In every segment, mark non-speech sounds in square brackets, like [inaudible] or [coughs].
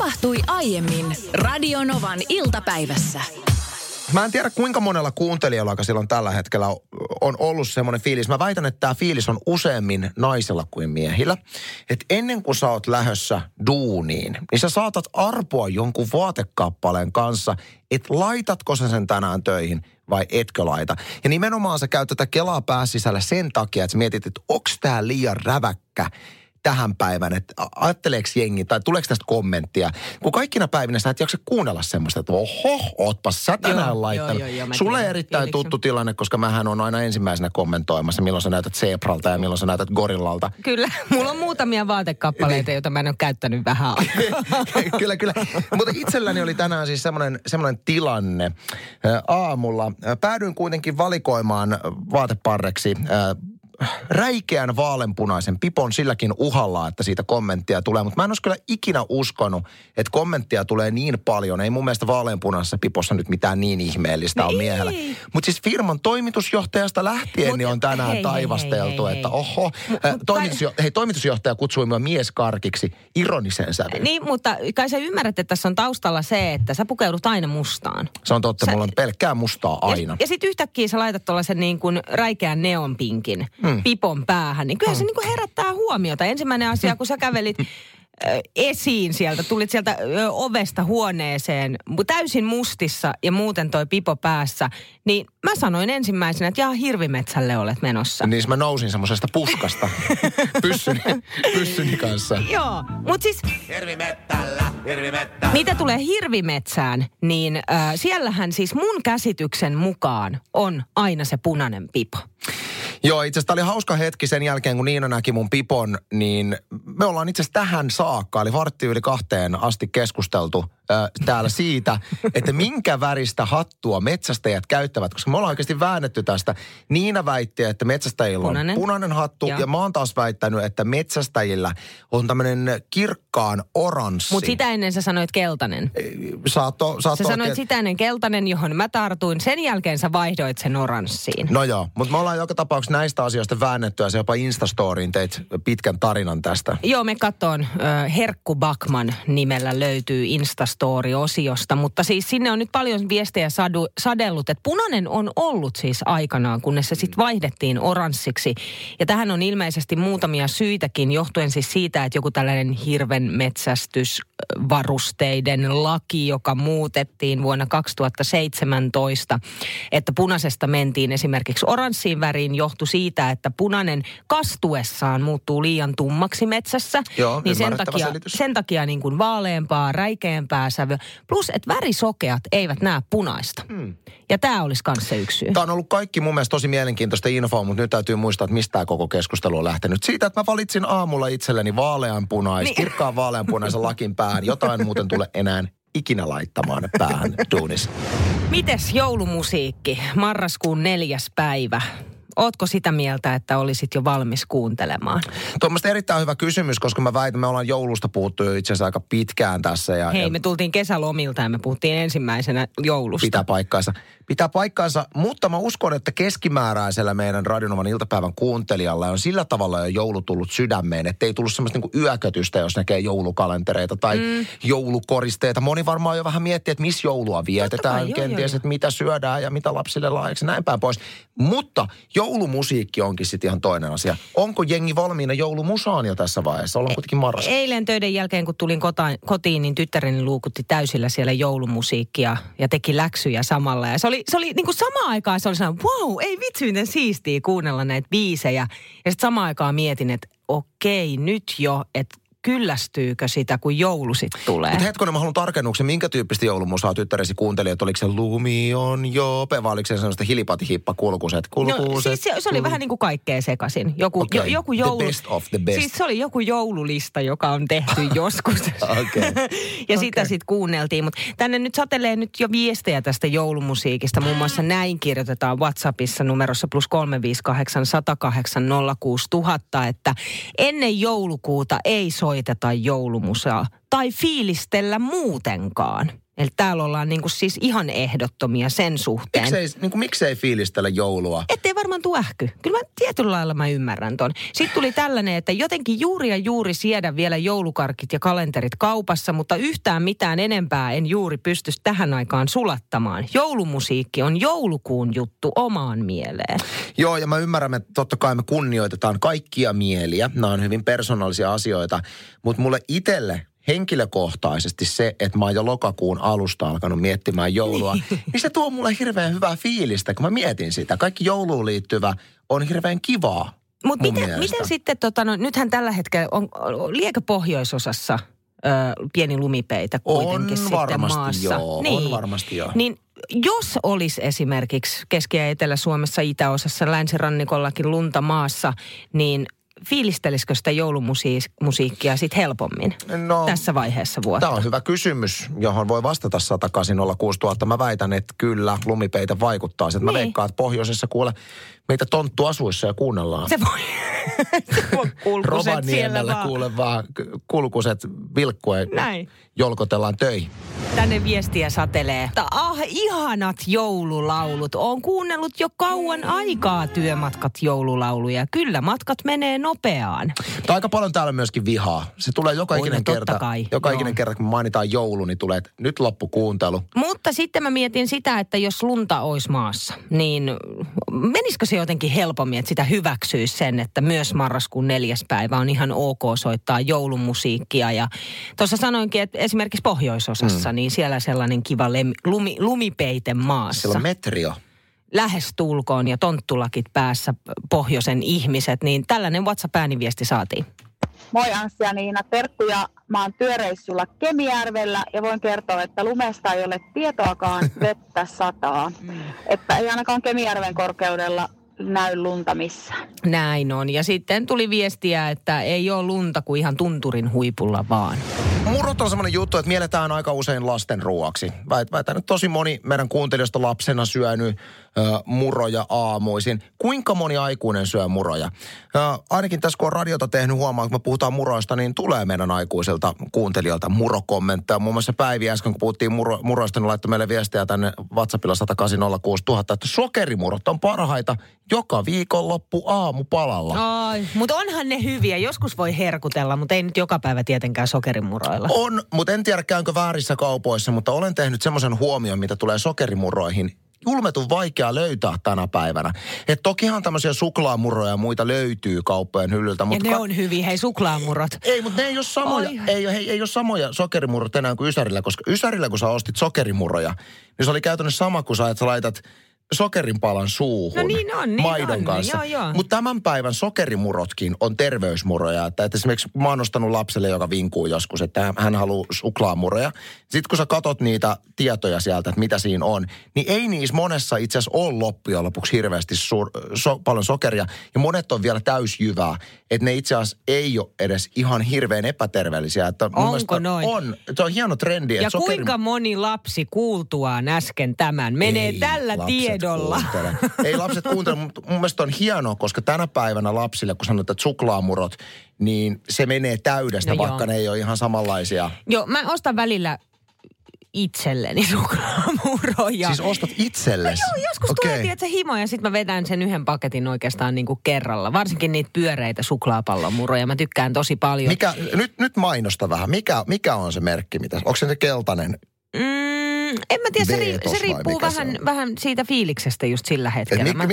tapahtui aiemmin Radionovan iltapäivässä. Mä en tiedä kuinka monella kuuntelijalla, joka silloin tällä hetkellä on ollut semmoinen fiilis. Mä väitän, että tämä fiilis on useammin naisella kuin miehillä. Että ennen kuin sä oot lähössä duuniin, niin sä saatat arpoa jonkun vaatekappaleen kanssa, että laitatko sä sen tänään töihin vai etkö laita. Ja nimenomaan sä käyt tätä kelaa pääsisällä sen takia, että sä mietit, että onks tää liian räväkkä tähän päivään, että ajatteleeko jengi tai tuleeko tästä kommenttia. Kun kaikkina päivinä sä et jaksa kuunnella semmoista, että oho, ootpas sä tänään Joo, laittanut. joo, joo, joo, Sulle tiedän. erittäin Fiiliksen. tuttu tilanne, koska mähän on aina ensimmäisenä kommentoimassa, milloin sä näytät zebralta ja milloin sä näytät gorillalta. Kyllä, mulla on muutamia vaatekappaleita, Niin. joita mä en ole käyttänyt vähän [laughs] kyllä, kyllä. Mutta itselläni oli tänään siis semmoinen, semmoinen tilanne aamulla. Ää, Päädyin kuitenkin valikoimaan vaateparreksi räikeän vaaleanpunaisen pipon silläkin uhalla, että siitä kommenttia tulee. Mutta mä en olisi kyllä ikinä uskonut, että kommenttia tulee niin paljon. Ei mun mielestä vaaleanpunaisessa pipossa nyt mitään niin ihmeellistä No on ei. miehellä. Mutta siis firman toimitusjohtajasta lähtien Mut niin on tänään hei, taivasteltu, hei, hei, että oho. Mut- mut toimitusjo- hei, toimitusjohtaja kutsui minua mieskarkiksi ironiseen sävyyn. Niin, mutta kai sä ymmärrät, että tässä on taustalla se, että sä pukeudut aina mustaan. Se on totta, Sä- mulla on pelkkää mustaa aina. Ja, ja sitten yhtäkkiä sä laitat tuollaisen niin kuin räikeän neonpinkin Hmm. Pipon päähän, niin kyllä se niin kuin herättää huomiota. Ensimmäinen asia, kun sä kävelit [laughs] esiin sieltä, tulit sieltä ovesta huoneeseen täysin mustissa ja muuten toi pipo päässä, niin mä sanoin ensimmäisenä, että jaa, hirvimetsälle olet menossa. Niin mä nousin semmoisesta puskasta [laughs] pyssyni, pyssyni kanssa. Joo, mutta siis Hirvimettällä, hirvimettällä. Mitä tulee hirvimetsään, niin äh, siellähän siis mun käsityksen mukaan on aina se punainen pipo. Joo, itse asiassa tää oli hauska hetki sen jälkeen, kun Niina näki mun pipon, niin me ollaan itse asiassa tähän saakka, eli vartti yli kahteen asti keskusteltu äh, täällä siitä, että minkä väristä hattua metsästäjät käyttävät, koska me ollaan oikeasti väännetty tästä. Niina väitti, että metsästäjillä Punainen. on punainen hattu, Joo. ja mä oon taas väittänyt, että metsästäjillä on tämmöinen kirkkaan oranssi. Mutta sitä ennen sä sanoit keltainen. Saatto, saatto Sä sanoit oikein- sitä ennen keltainen, johon mä tartuin. Sen jälkeen sä vaihdoit sen oranssiin. No joo, mutta me ollaan joka tapauksessa näistä asioista väännetty ja se jopa Instastoriin teit pitkän tarinan tästä. Joo, me katsoin, Herkku Bakman nimellä löytyy Instastory-osiosta, mutta siis sinne on nyt paljon viestejä sadu, sadellut, että punainen on ollut siis aikanaan, kunnes se sitten vaihdettiin oranssiksi. Ja tähän on ilmeisesti muutamia syitäkin, johtuen siis siitä, että joku tällainen hirven metsästysvarusteiden laki, joka muutettiin vuonna 2017, että punaisesta mentiin esimerkiksi oranssiin väriin, johtui siitä, että punainen kastuessaan muuttuu liian tummaksi metsässä. Joo, niin sen takia, selitys. sen takia niin kuin vaaleampaa, räikeämpää sävyä. Plus, että värisokeat eivät näe punaista. Hmm. Ja tämä olisi kanssa yksi syy. Tämä on ollut kaikki mun mielestä tosi mielenkiintoista infoa, mutta nyt täytyy muistaa, että mistä tämä koko keskustelu on lähtenyt. Siitä, että mä valitsin aamulla itselleni vaaleanpunais, Niin. niin. kirkkaan vaaleanpunaisen lakin päähän. Jotain muuten tule enää ikinä laittamaan päähän duunissa. Mites joulumusiikki? Marraskuun neljäs päivä. Ootko sitä mieltä, että olisit jo valmis kuuntelemaan? Tuommoista erittäin hyvä kysymys, koska mä väitän, me ollaan joulusta puhuttu jo itse asiassa aika pitkään tässä. Ja, Hei, ja me tultiin kesälomilta ja me puhuttiin ensimmäisenä joulusta. Pitää paikkaansa. Pitää paikkaansa, mutta mä uskon, että keskimääräisellä meidän Radionovan iltapäivän kuuntelijalla on sillä tavalla jo joulu tullut sydämeen, että ei tullut semmoista niinku yökötystä, jos näkee joulukalentereita tai mm. joulukoristeita. Moni varmaan jo vähän miettii, että missä joulua vietetään, kai, joo, kenties, joo, joo. että mitä syödään ja mitä lapsille laajaksi, näin päin pois. Mutta joulumusiikki onkin sitten ihan toinen asia. Onko jengi valmiina joulumusaan jo tässä vaiheessa? Ollaan kuitenkin marraskuussa. Eilen töiden jälkeen, kun tulin kotaan, kotiin, niin tyttäreni luukutti täysillä siellä joulumusiikkia ja teki läksyjä samalla. Ja se oli, se oli niin kuin samaan aikaan se oli sellainen, wow, ei vitsi miten siistiä kuunnella näitä biisejä. Ja sitten samaan aikaan mietin, että okei, nyt jo, että kyllästyykö sitä, kun joulu sitten tulee. Mutta hetkonen, mä haluan tarkennuksen, minkä tyyppistä joulumusaa tyttäresi kuunteli, että oliko se lumi on jope, vai oliko se semmoista hilipatihippa kulkuset, kulkuset, No, siis se, se oli vähän niin kuin kaikkea sekaisin. Joku, Okei, jo, joku the joulu... best of the best. Siis se oli joku joululista, joka on tehty [laughs] joskus. Okei. [laughs] ja sitä sitten kuunneltiin. Mutta tänne nyt satelee nyt jo viestejä tästä joulumusiikista. Muun muassa näin kirjoitetaan WhatsAppissa numerossa plus 358 108 06000, että ennen joulukuuta ei soiteta joulumusaa tai fiilistellä muutenkaan. Eli täällä ollaan niinku siis ihan ehdottomia sen suhteen. Miksei, niin kuin, miksei fiilistellä joulua? Ettei varmaan on tuähky. Kyllä mä tietyllä lailla mä ymmärrän ton. Sitten tuli tällainen, että jotenkin juuri ja juuri siedä vielä joulukarkit ja kalenterit kaupassa, mutta yhtään mitään enempää en juuri pysty tähän aikaan sulattamaan. Joulumusiikki on joulukuun juttu omaan mieleen. Joo, ja mä ymmärrän, että totta kai me kunnioitetaan kaikkia mieliä. Nämä on hyvin persoonallisia asioita. Mutta mulle itselle henkilökohtaisesti se, että mä oon jo lokakuun alusta alkanut miettimään joulua, niin, niin se tuo mulle hirveän hyvää fiilistä, kun mä mietin sitä. Kaikki jouluun liittyvä on hirveän kivaa. Mutta miten, mielestä. miten sitten, tota, no, nythän tällä hetkellä on, liekö pohjoisosassa ö, pieni lumipeitä kuitenkin On sitten varmasti maassa? joo, on varmasti joo. Niin jos olisi esimerkiksi Keski- ja Etelä-Suomessa, itäosassa, länsirannikollakin lunta maassa, niin fiilistelisikö sitä joulumusiikkia sitten helpommin No, tässä vaiheessa vuotta? Tämä on hyvä kysymys, johon voi vastata 10806 000. Mä väitän, että kyllä lumipeitä vaikuttaa. Sitten mä Niin. veikkaan, että pohjoisessa kuule meitä tonttu asuissa ja kuunnellaan. Se voi, [laughs] se voi kulkuset siellä Rovaniemellä vaan. kuule vaan kulkuset vilkkuen Näin. jolkotellaan töihin. Tänne viestiä satelee. Ah, ihanat joululaulut. Oon kuunnellut jo kauan aikaa työmatkat joululauluja. Kyllä matkat menee nopeaan. Mutta aika paljon täällä myöskin vihaa. Se tulee joka Oi, ikinen no kerta. kai, Joka joo. ikinen kerta, kun mainitaan joulu, niin tulee, että nyt loppu kuuntelu. Mutta sitten mä mietin sitä, että jos lunta olisi maassa, niin menisikö se jotenkin helpommin, että sitä hyväksyisi sen, että myös marraskuun neljäs päivä on ihan ok soittaa joulumusiikkia. Ja tuossa sanoinkin, että esimerkiksi pohjoisosassa, mm. niin siellä sellainen kiva lemi, lumi, lumipeite maassa. Siellä on metrio. lähestulkoon ja tonttulakit päässä pohjoisen ihmiset, niin tällainen WhatsApp-ääniviesti saatiin. Moi Anssi ja Niina, terkkuja. Mä oon työreissulla Kemijärvellä ja voin kertoa, että lumesta ei ole tietoakaan vettä sataa. Että ei ainakaan Kemijärven korkeudella näy lunta missään. Näin on. Ja sitten tuli viestiä, että ei ole lunta kuin ihan tunturin huipulla vaan. Murot on semmoinen juttu, että mielletään aika usein lasten ruoaksi. Väit- Väitän, että tosi moni meidän kuuntelijoista lapsena syönyt ö, muroja aamuisin. Kuinka moni aikuinen syö muroja? Ö, ainakin tässä kun on radiota tehnyt huomaa, kun me puhutaan muroista, niin tulee meidän aikuisilta kuuntelijoilta murokommentteja. Muun muassa Päivi äsken, kun puhuttiin muro, muroista, niin laittoi meille viestiä tänne WhatsAppilla 10806 000, että sokerimurot on parhaita joka viikonloppu aamupalalla. Ai, mutta onhan ne hyviä. Joskus voi herkutella, mutta ei nyt joka päivä tietenkään sokerimuroilla. On, mutta en tiedä käynkö väärissä kaupoissa, mutta olen tehnyt semmoisen huomion, mitä tulee sokerimuroihin. Julmetun vaikea löytää tänä päivänä. Et tokihan tämmöisiä suklaamuroja ja muita löytyy kauppojen hyllyltä. Ja Mutta ne on hyviä, hei suklaamurot. Ei, mutta ne ei ole samoja, Oi. ei, ei, ei ole samoja sokerimurrot enää kuin Ysärillä, koska Ysärillä kun sä ostit sokerimuroja, niin se oli käytännössä sama kuin sä, että sä laitat sokerin palan suuhun No niin on, niin maidon on. kanssa. Joo. Mutta tämän päivän sokerimurotkin on terveysmuroja. Että, että esimerkiksi mä oon ostanut lapselle, joka vinkuu joskus, että hän haluaa suklaamuroja. Sitten kun sä katot niitä tietoja sieltä, että mitä siinä on, niin ei niissä monessa itse asiassa ole loppujen lopuksi hirveästi suur, so, paljon sokeria. Ja monet on vielä täysjyvää. Että ne itse asiassa ei ole edes ihan hirveän epäterveellisiä. Että Onko noin? On. Se on hieno trendi. Ja sokeri- kuinka moni lapsi kuultuaan äsken tämän menee ei tällä lapset tiedolla? Kuuntele. Ei lapset kuuntele, mutta mun mielestä on hienoa, koska tänä päivänä lapsille, kun sanotaan, että suklaamurot, niin se menee täydestä, No no joo. vaikka ne ei ole ihan samanlaisia. Joo, mä ostan välillä itselleni [laughs] suklaamuroja. Siis ostat itsellesi? Joo, joskus okay. tulee tiedätkö, himo ja sitten mä vedän sen yhden paketin oikeastaan niin kuin kerralla. Varsinkin niitä pyöreitä suklaapallomuroja. Mä tykkään tosi paljon. Mikä, nyt, nyt mainosta vähän. Mikä, mikä on se merkki? Mitä, onko se se keltainen? Mm, en mä tiedä, se, ri, se riippuu vähän, vähän siitä fiiliksestä just sillä hetkellä. Et mi, Mä-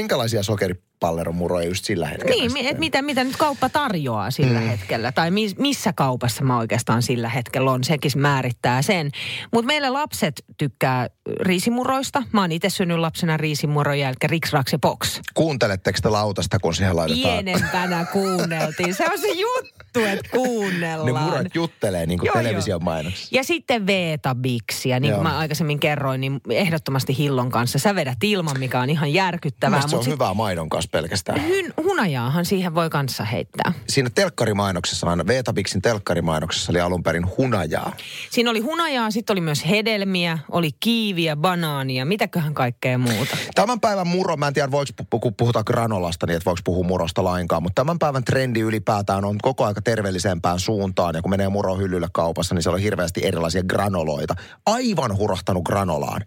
sokeripalleromuroja just sillä hetkellä? Niin, mi- et mitä, mitä nyt kauppa tarjoaa sillä mm. hetkellä. Tai mi- missä kaupassa mä oikeastaan sillä hetkellä on, sekin määrittää sen. Mutta meillä lapset tykkää riisimuroista. Mä oon itse syönyt lapsena riisimuroja, eli Riks Raks ja Box. Kuunteletteko te lautasta, kun siihen laitetaan? Pienempänä kuunneltiin. Se on se juttu, että Ne kuunnellaan. murot juttelee niin kuin Joo, television mainoksessa. Ja sitten Veeta-biksiä, niin kuin mä aikaisemmin kerroin, niin ehdottomasti Hillon kanssa. Sä vedät ilman, mikä on ihan järkyttävää. Mielestäni se on sit hyvää maidon kanssa pelkästään. hyn, hunajaahan siihen voi kanssa heittää. Siinä telkkarimainoksessa, aina Veetabiksin telkkarimainoksessa oli alun perin hunajaa. Siinä oli hunajaa, sitten oli myös hedelmiä, oli kiiviä, banaania, mitäköhän kaikkea muuta. Tämän päivän muro, mä en tiedä voiko, pu- kun puhutaan granolasta, niin että voiko puhua murosta lainkaan, mutta tämän päivän trendi ylipäätään on koko aika terveellisempään suuntaan. Ja kun menee murohyllylle kaupassa, niin siellä on hirveästi erilaisia granoloita. Aivan hurahtanut granolaan.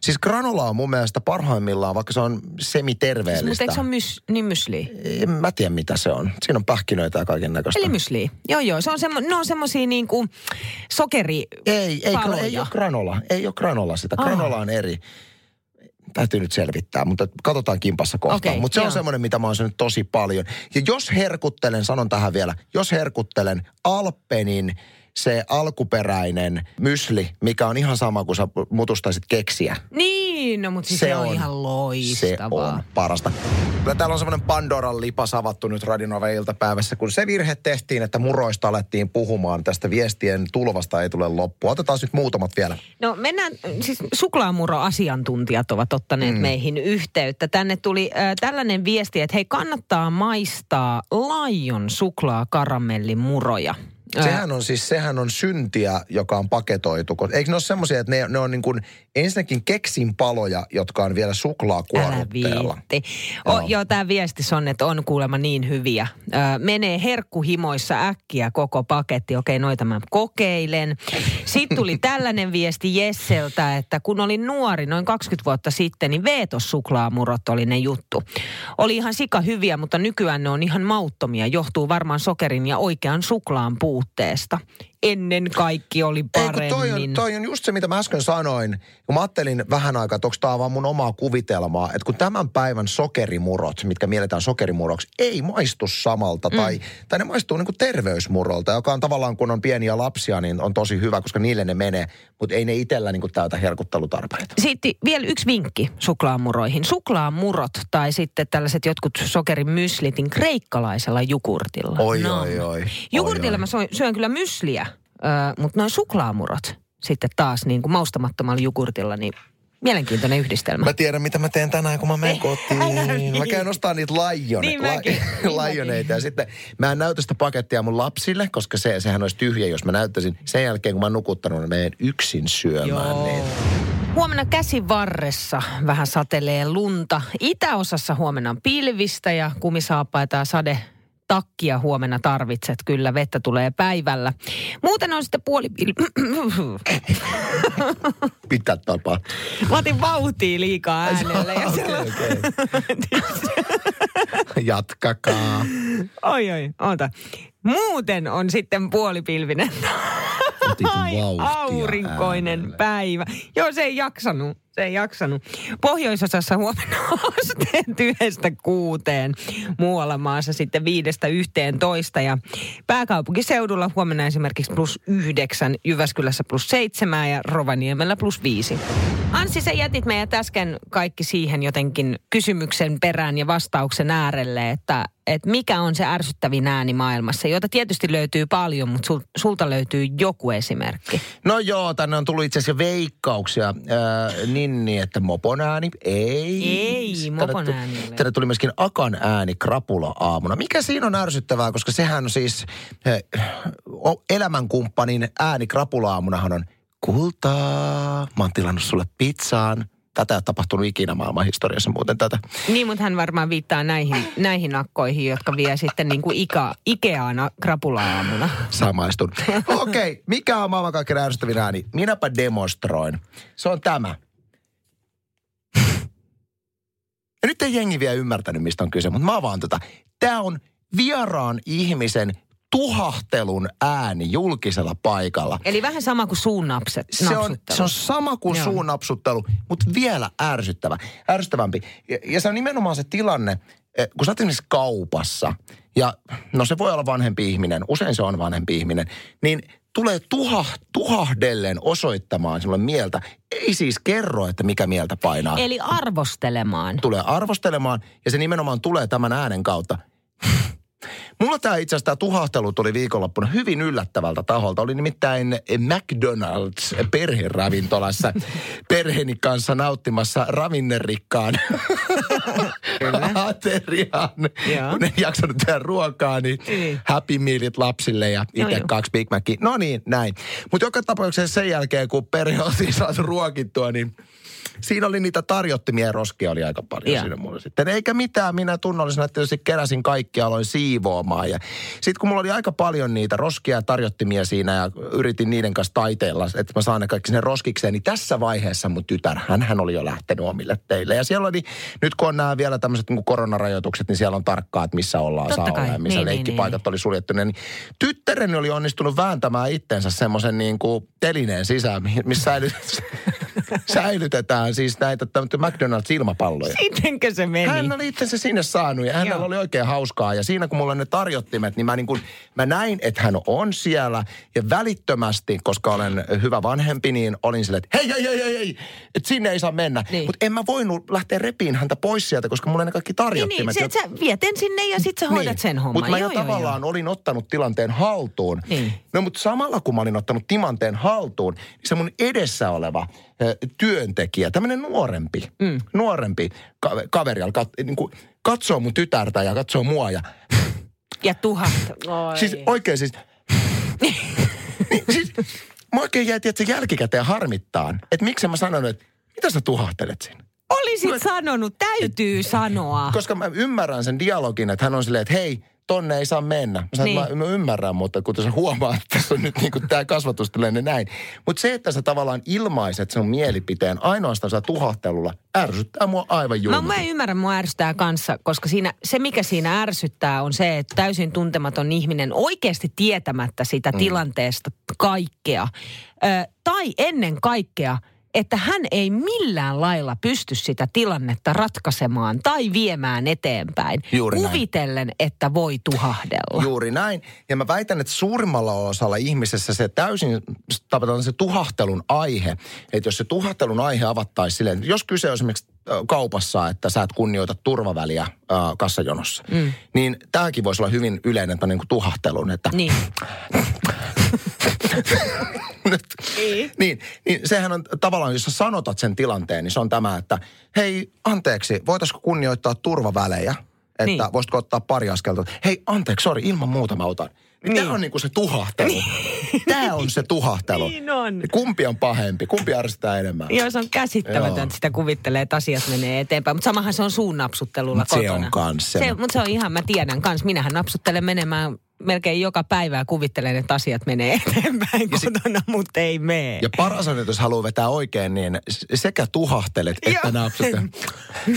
Siis granola on mun mielestä parhaimmillaan, vaikka se on Mutta semiterveellistä. eikö se ole mys, niin mysli. En mä tiedä, mitä se on. Siinä on pähkinöitä ja kaiken näköistä. Eli mysli. Joo, joo. Se on semmo, ne on semmosia niinku sokeri... Ei, ei, paloja. ei ole granola. Ei ole granola sitä. Ah. Granola on eri. Täytyy nyt selvittää, mutta katsotaan kimpassa kohta. Okei, mutta se on joo. semmoinen, mitä mä oon syönyt tosi paljon. Ja jos herkuttelen, sanon tähän vielä, jos herkuttelen Alpenin se alkuperäinen mysli, mikä on ihan sama kuin sä mutustaisit keksiä. Niin, no mutta siis se, se on, ihan Se loistavaa. on parasta. Täällä on semmoinen Pandoran lipas avattu nyt Radionova iltapäivässä, kun se virhe tehtiin, että muroista alettiin puhumaan. Tästä viestien tulvasta ei tule loppua. Otetaan nyt muutamat vielä. No mennään, siis suklaamuro-asiantuntijat ovat ottaneet mm. meihin yhteyttä. Tänne tuli äh, tällainen viesti, että hei kannattaa maistaa Lion suklaakaramellimuroja. Sehän on siis, sehän on syntiä, joka on paketoitu. Eikö ne ole semmoisia, että ne, ne on niin kuin ensinnäkin keksin paloja, jotka on vielä suklaakuorutteella. O, Joo. joo, tämä viesti on, että on kuulemma niin hyviä. Ö, menee herkkuhimoissa äkkiä koko paketti. Okei, noita mä kokeilen. Sitten tuli [laughs] tällainen viesti Jesseltä, että kun olin nuori noin 20 vuotta sitten, niin Veetos-suklaamurot oli ne juttu. Oli ihan sika hyviä, mutta nykyään ne on ihan mauttomia. Johtuu varmaan sokerin ja oikean suklaan puutteesta puutteesta. Ennen kaikki oli Ei, paremmin. kun toi on, toi on just se, mitä mä äsken sanoin. Kun mä ajattelin vähän aikaa, että onko tämä vaan mun omaa kuvitelmaa, että kun tämän päivän sokerimurot, mitkä mielletään sokerimuroksi, ei maistu samalta. Mm. Tai, tai ne maistuu niin kuin terveysmurolta, joka on tavallaan, kun on pieniä lapsia, niin on tosi hyvä, koska niille ne menee. Mutta ei ne itsellä niin kuin täytä herkuttelutarpeita. Sitten vielä yksi vinkki suklaamuroihin. Suklaamurot tai sitten tällaiset jotkut sokerimyslitin kreikkalaisella jukurtilla. Oi, Nam. oi, oi. Jukurtilla Oi, mä syön, syön kyllä mysliä, mutta noin suklaamurot sitten taas niin kuin maustamattomalla jukurtilla, niin mielenkiintoinen yhdistelmä. Mä tiedän, mitä mä teen tänään, kun mä menen kotiin. niin. Mä käyn ostaa niitä lajone, Niin mäkin, niin lajoneita. Ja sitten mä en näytä sitä pakettia mun lapsille, koska se, sehän olisi tyhjä, jos mä näyttäisin. Sen jälkeen, kun mä oon nukuttanut, niin menen yksin syömään Joo. niitä. Huomenna käsivarressa vähän satelee lunta. Itäosassa huomenna on pilvistä ja kumisaapaita ja sade takkia huomenna tarvitset. Kyllä, vettä tulee päivällä. Muuten on sitten puoli... [coughs] Pitää tapaa. Mä otin vauhtia liikaa äänelle. Ja okay, okei. [coughs] Jatkakaa. oi, oi, oota. Muuten on sitten puolipilvinen. Ai, aurinkoinen äänelle. päivä. Joo, se ei jaksanut. Se ei jaksanut. Pohjoisosassa huomenna [laughs] asteet yhdestä kuuteen. Muualla maassa sitten viidestä yhteen toista. Ja pääkaupunkiseudulla huomenna esimerkiksi plus yhdeksän, Jyväskylässä plus seitsemän ja Rovaniemellä plus viisi. Anssi, sä jätit meidät äsken kaikki siihen jotenkin kysymyksen perään ja vastauksen äärelle, että, että mikä on se ärsyttävin ääni maailmassa, jota tietysti löytyy paljon, mutta sul, sulta löytyy joku esimerkki. No joo, tänne on tullut itse asiassa veikkauksia. Äh, Ninni, että mopon ääni. Ei. Ei, Tänne mopon ääni ei ole. Tänne tuli myöskin akan ääni krapula aamuna. Mikä siinä on ärsyttävää, koska sehän on siis o- elämänkumppanin ääni krapula aamunahan on kultaa. Mä oon tilannut sulle pizzaan. Tätä ei ole tapahtunut ikinä maailman historiassa muuten tätä. Niin, mutta hän varmaan viittaa näihin, näihin akkoihin, jotka vie sitten niin kuin Ika, Ikeana krapula-aamuna. Samaistun. Okei, okay, mikä on maailman kaikkein ärsyttävin ääni? Minäpä demonstroin. Se on tämä. Ja nyt ei jengi vielä ymmärtänyt, mistä on kyse, mutta mä avaan tätä. Tämä on vieraan ihmisen tuhahtelun ääni julkisella paikalla. Eli vähän sama kuin suunnapset. Se on, se on sama kuin Joo. suun napsuttelu, mutta vielä ärsyttävä, ärsyttävämpi. Ja, ja se on nimenomaan se tilanne, eh, kun sä oot esimerkiksi kaupassa, ja no se voi olla vanhempi ihminen, usein se on vanhempi ihminen, niin tulee tuha, tuhahdellen osoittamaan sinulle mieltä. Ei siis kerro, että mikä mieltä painaa. Eli arvostelemaan. Tulee arvostelemaan, ja se nimenomaan tulee tämän äänen kautta. Mulla tämä itse asiassa tämä tuhahtelu tuli viikonloppuna hyvin yllättävältä taholta. Oli nimittäin McDonald's perheravintolassa perheeni kanssa nauttimassa ravinnerikkaan [laughs] [laughs] ateriaan. Joo. Kun en jaksanut tehdä ruokaa, niin Niin. Happy Mealit lapsille ja itse joo. kaksi Big Macia. No niin, näin. Mutta joka tapauksessa sen jälkeen, kun perhe [laughs] oltiin saatu ruokittua, niin siinä oli niitä tarjottimia ja roskia oli aika paljon Joo. siinä mulla sitten. Eikä mitään, minä tunnollisena tietysti keräsin kaikki aloin siivoamaan. Ja sitten kun mulla oli aika paljon niitä roskia ja tarjottimia siinä ja yritin niiden kanssa taiteella, että mä saan ne kaikki sinne roskikseen, niin tässä vaiheessa mun tytär, hän oli jo lähtenyt omille teille. Ja siellä oli, nyt kun on on nämä vielä tämmöiset niin koronarajoitukset, niin siellä on tarkkaa, että missä ollaan Totta saa kai. olla ja missä Niin, niin, leikkipaikat oli suljettu. Niin tyttäreni oli onnistunut vääntämään itsensä semmoisen niin kuin telineen sisään, mi- missä säilytetään, [laughs] säilytetään siis näitä McDonald's-ilmapalloja. Sittenkö se meni? Hän oli itsensä sinne saanut ja hänellä Joo. oli oikein hauskaa. Ja siinä kun mulla ne tarjottimet, niin mä, niin kuin, mä näin, että hän on siellä. Ja välittömästi, koska olen hyvä vanhempi, niin olin silleen, että hei, hei, hei, hei, hei, että sinne ei saa mennä. Niin. Mutta en mä voinut lähteä repiin häntä pois sieltä, koska mulla ne kaikki Niin, tarjottimet. niin, se, jo- sä viet ensin ja sit sä hoidat sen homman. Mutta mä jo Joo, joo, tavallaan joo. olin ottanut tilanteen haltuun. Niin. No mutta samalla kun mä olin ottanut tilanteen haltuun, niin se mun edessä oleva työntekijä, tämmöinen nuorempi, mm. nuorempi ka- kaveri alkaa niin kuin, katsoo mun tytärtä ja katsoo mua ja Ja tuhat. Oi. siis oikein siis, niin, siis mä oikein jäi tietysti jälkikäteen harmittaan, että miksi mä sanon, että mitä sä tuhahtelet siinä? Olisit sanonut, täytyy sanoa. Koska mä ymmärrän sen dialogin, että hän on silleen, että hei, tonne ei saa mennä. Mä, sanon, Niin. niin. mä, mä ymmärrän, mutta kun sä huomaat, että tässä on nyt niin tämä kasvatustilanne näin. Mutta se, että sä tavallaan ilmaiset sen mielipiteen ainoastaan sitä tuhahtelulla, ärsyttää mua aivan Mä, julmasti. mä ymmärrän, mua ärsyttää kanssa, koska siinä, se mikä siinä ärsyttää on se, että täysin tuntematon ihminen oikeasti tietämättä sitä mm. tilanteesta kaikkea. Ö, tai ennen kaikkea, että hän ei millään lailla pysty sitä tilannetta ratkaisemaan tai viemään eteenpäin. Juuri näin. kuvitellen, että voi tuhahdella. Juuri näin. Ja mä väitän, että suurimmalla osalla ihmisessä se täysin tavataan se tuhahtelun aihe. Että jos se tuhahtelun aihe avattaisiin silleen, jos kyse on esimerkiksi kaupassa, että sä et kunnioita turvaväliä äh, kassajonossa, mm. niin tämäkin voisi olla hyvin yleinen niin kuin tuhahtelun, että Niin. [laughs] Nyt. Niin, niin sehän on tavallaan, jos sä sanotat sen tilanteen, niin se on tämä, että hei, anteeksi, voitaisiko kunnioittaa turvavälejä? Että Niin. niin. voisitko ottaa pari askelta? Hei, anteeksi, sori, ilman muuta mä otan. Niin, Niin. Tämä on niinku se tuhahtelu. [laughs] Tämä on se tuhahtelu. Niin on. Kumpi on pahempi? Kumpi ärsyttää enemmän? Joo, se on käsittämätöntä, Joo. sitä kuvittelee, että asiat menee eteenpäin. Mutta samahan se on suun napsuttelulla Mut se kotona. on kans se. se Mutta se on ihan, mä tiedän kans. Minähän napsuttelen menemään melkein joka päivä ja kuvittelen, että asiat menee [laughs] eteenpäin kotona, mutta ei mene. Ja paras on, että jos haluaa vetää oikein, niin sekä tuhahtelet että napsuttelet. [laughs]